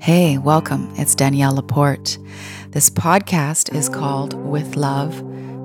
Hey, welcome. It's Danielle Laporte. This podcast is called With Love,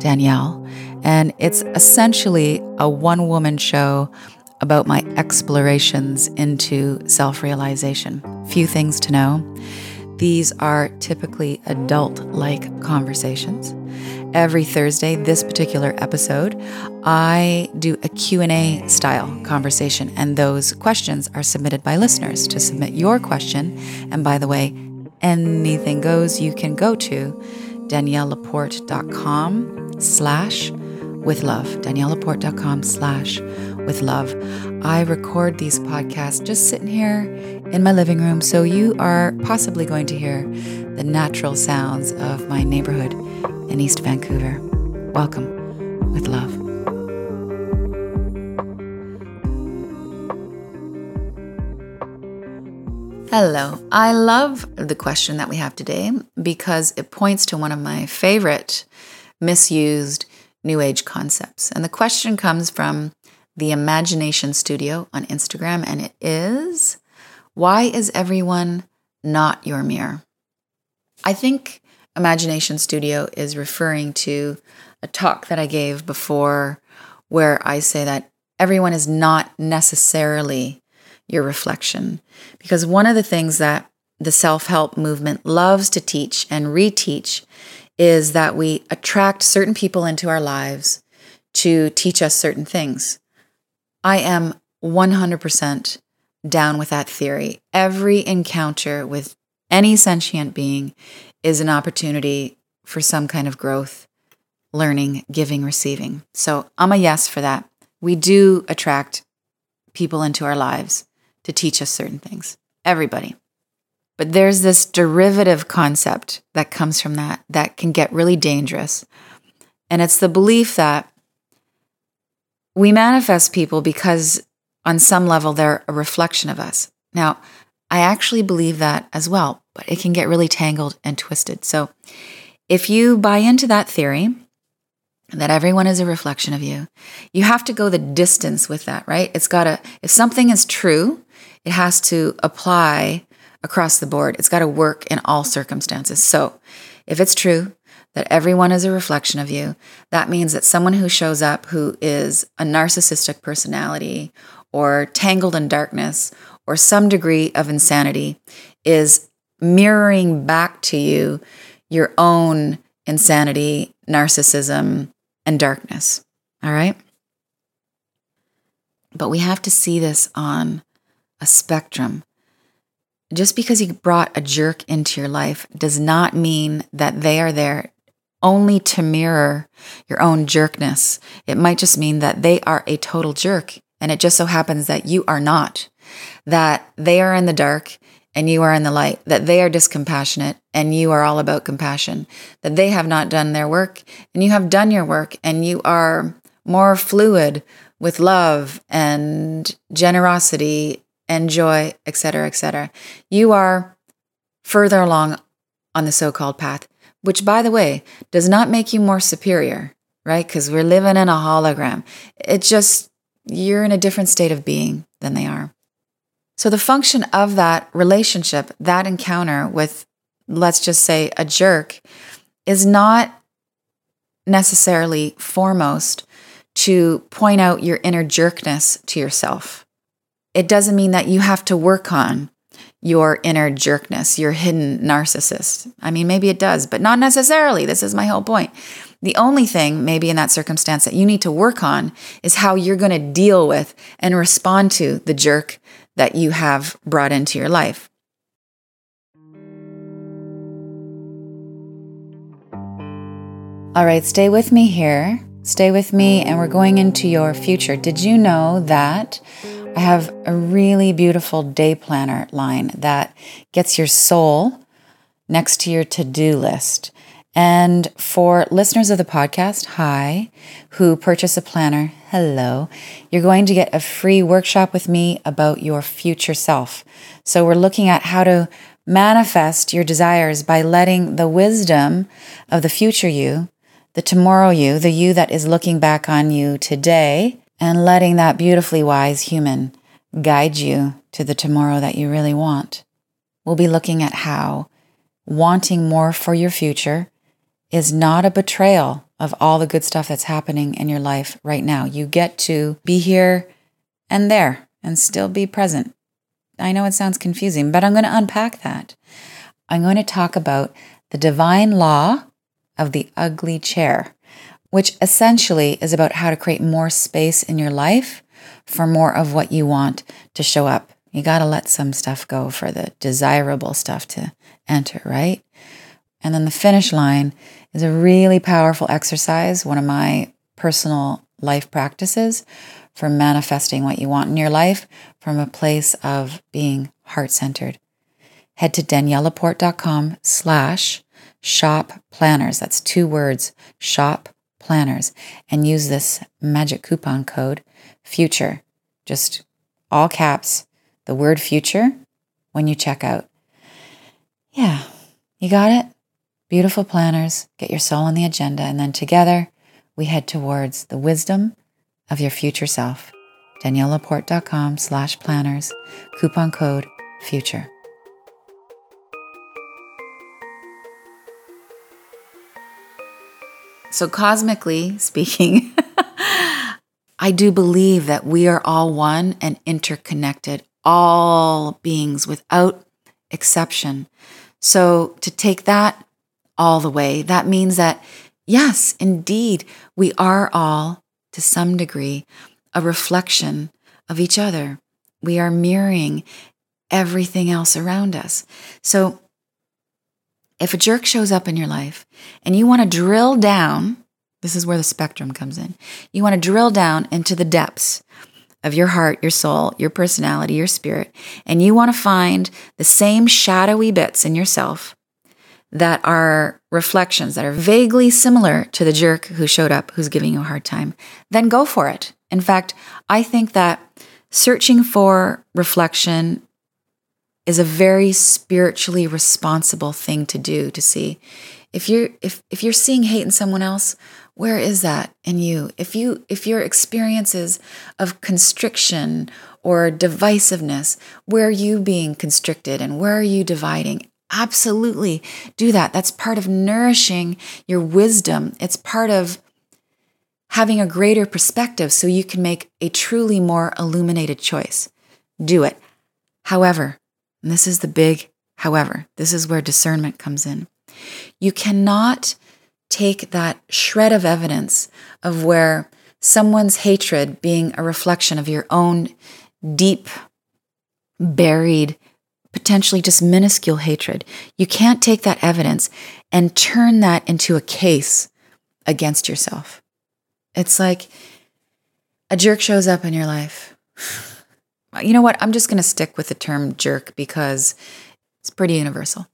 Danielle, and it's essentially a one woman show about my explorations into self realization. Few things to know. These are typically adult like conversations. Every Thursday, this particular episode, I do a Q&A style conversation and those questions are submitted by listeners. To submit your question, and by the way, anything goes, you can go to daniellelaporte.com slash with love, daniellelaporte.com slash with love. I record these podcasts just sitting here in my living room, so you are possibly going to hear the natural sounds of my neighborhood in East Vancouver. Welcome with love. Hello. I love the question that we have today because it points to one of my favorite misused New Age concepts. And the question comes from the Imagination Studio on Instagram, and it is Why is everyone not your mirror? I think Imagination Studio is referring to a talk that I gave before where I say that everyone is not necessarily your reflection. Because one of the things that the self help movement loves to teach and reteach is that we attract certain people into our lives to teach us certain things. I am 100% down with that theory. Every encounter with any sentient being is an opportunity for some kind of growth, learning, giving, receiving. So I'm a yes for that. We do attract people into our lives to teach us certain things. Everybody. But there's this derivative concept that comes from that that can get really dangerous. And it's the belief that we manifest people because, on some level, they're a reflection of us. Now, I actually believe that as well, but it can get really tangled and twisted. So, if you buy into that theory, that everyone is a reflection of you, you have to go the distance with that, right? It's got to, if something is true, it has to apply across the board. It's got to work in all circumstances. So if it's true that everyone is a reflection of you, that means that someone who shows up who is a narcissistic personality or tangled in darkness or some degree of insanity is mirroring back to you your own insanity, narcissism, and darkness. All right? But we have to see this on a spectrum. Just because you brought a jerk into your life does not mean that they are there only to mirror your own jerkness. It might just mean that they are a total jerk. And it just so happens that you are not, that they are in the dark and you are in the light, that they are discompassionate and you are all about compassion, that they have not done their work and you have done your work and you are more fluid with love and generosity and joy, etc., etc. You are further along on the so called path, which, by the way, does not make you more superior, right? Because we're living in a hologram. It just, you're in a different state of being than they are. So, the function of that relationship, that encounter with, let's just say, a jerk, is not necessarily foremost to point out your inner jerkness to yourself it doesn't mean that you have to work on your inner jerkness, your hidden narcissist. I mean, maybe it does, but not necessarily. This is my whole point. The only thing, maybe in that circumstance, that you need to work on is how you're going to deal with and respond to the jerk that you have brought into your life. All right, stay with me here. Stay with me, and we're going into your future. Did you know that I have a really beautiful day planner line that gets your soul next to your to do list. And for listeners of the podcast, hi, who purchase a planner, hello, you're going to get a free workshop with me about your future self. So we're looking at how to manifest your desires by letting the wisdom of the future you, the tomorrow you, the you that is looking back on you today, and letting that beautifully wise human guide you to the tomorrow that you really want. we'll be looking at how wanting more for your future is not a betrayal of all the good stuff that's happening in your life right now. You get to be here and there and still be present. I know it sounds confusing, but I'm going to unpack that. I'm going to talk about the divine law of the ugly chair, which essentially is about how to create more space in your life for more of what you want to show up. You got to let some stuff go for the desirable stuff to enter, right? And then the finish line is a really powerful exercise, one of my personal life practices for manifesting what you want in your life from a place of being heart centered. Head to daniellelaporte.com slash shop planners. That's two words, shop planners, and use this magic coupon code future. Just all caps, the word future when you check out. Yeah, you got it? Beautiful planners, get your soul on the agenda, and then together we head towards the wisdom of your future self. DanielleLaporte.com slash planners, coupon code FUTURE. So, cosmically speaking, I do believe that we are all one and interconnected, all beings without exception. So, to take that all the way, that means that, yes, indeed, we are all, to some degree, a reflection of each other. We are mirroring everything else around us. So, if a jerk shows up in your life and you want to drill down, this is where the spectrum comes in. You want to drill down into the depths of your heart, your soul, your personality, your spirit, and you want to find the same shadowy bits in yourself that are reflections that are vaguely similar to the jerk who showed up who's giving you a hard time, then go for it. In fact, I think that searching for reflection is a very spiritually responsible thing to do to see. If you're if if you're seeing hate in someone else where is that in you? If you if your experiences of constriction or divisiveness where are you being constricted and where are you dividing absolutely. Do that. That's part of nourishing your wisdom. It's part of having a greater perspective so you can make a truly more illuminated choice. Do it. However and this is the big however, this is where discernment comes in. You cannot take that shred of evidence of where someone's hatred being a reflection of your own deep, buried, potentially just minuscule hatred. You can't take that evidence and turn that into a case against yourself. It's like a jerk shows up in your life. You know what? I'm just going to stick with the term jerk because it's pretty universal.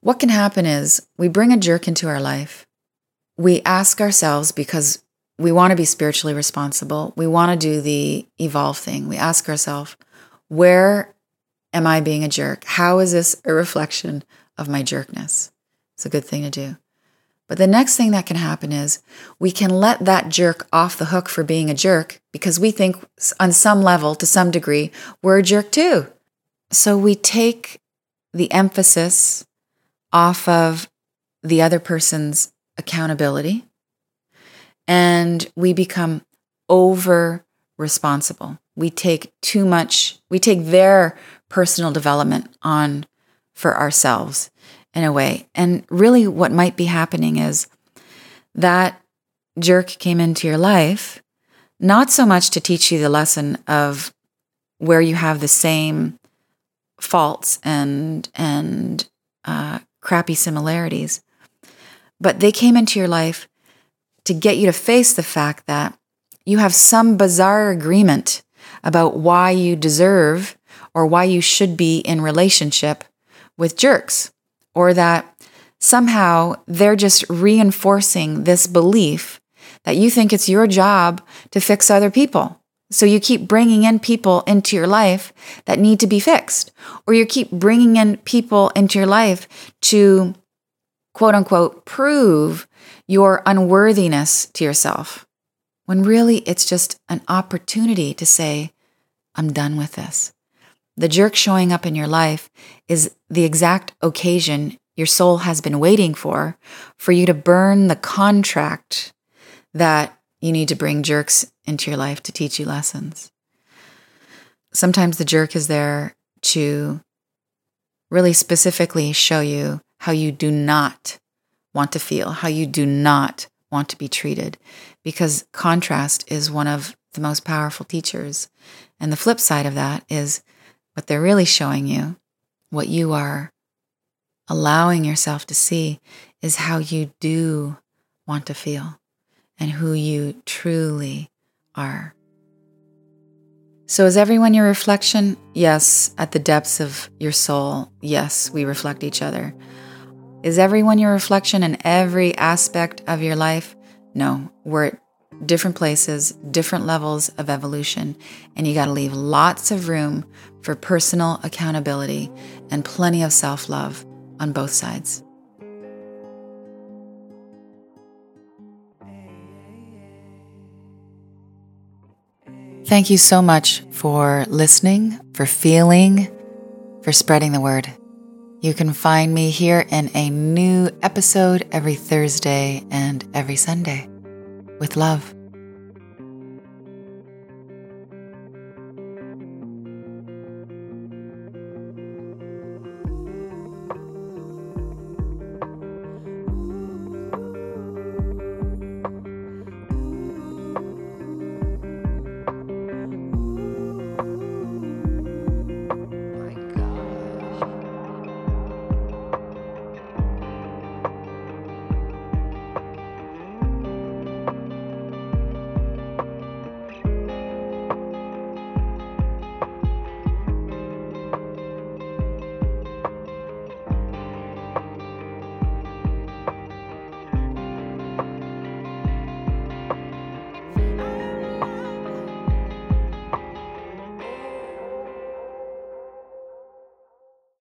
What can happen is we bring a jerk into our life. We ask ourselves because we want to be spiritually responsible. We want to do the evolve thing. We ask ourselves, where am I being a jerk? How is this a reflection of my jerkness? It's a good thing to do. But the next thing that can happen is we can let that jerk off the hook for being a jerk because we think, on some level, to some degree, we're a jerk too. So we take the emphasis off of the other person's accountability and we become over responsible. We take too much, we take their personal development on for ourselves in a way. And really, what might be happening is that jerk came into your life not so much to teach you the lesson of where you have the same faults and and uh, crappy similarities, but they came into your life to get you to face the fact that you have some bizarre agreement about why you deserve or why you should be in relationship with jerks or that somehow they're just reinforcing this belief that you think it's your job to fix other people. So you keep bringing in people into your life that need to be fixed, or you keep bringing in people into your life to quote unquote prove your unworthiness to yourself. When really it's just an opportunity to say, I'm done with this. The jerk showing up in your life is the exact occasion your soul has been waiting for, for you to burn the contract that you need to bring jerks into your life to teach you lessons. Sometimes the jerk is there to really specifically show you how you do not want to feel, how you do not want to be treated, because contrast is one of the most powerful teachers. And the flip side of that is what they're really showing you, what you are allowing yourself to see, is how you do want to feel and who you truly are. So, is everyone your reflection? Yes, at the depths of your soul. Yes, we reflect each other. Is everyone your reflection in every aspect of your life? No, we're at different places, different levels of evolution, and you got to leave lots of room for personal accountability and plenty of self love on both sides. Thank you so much for listening, for feeling, for spreading the word. You can find me here in a new episode every Thursday and every Sunday. With love.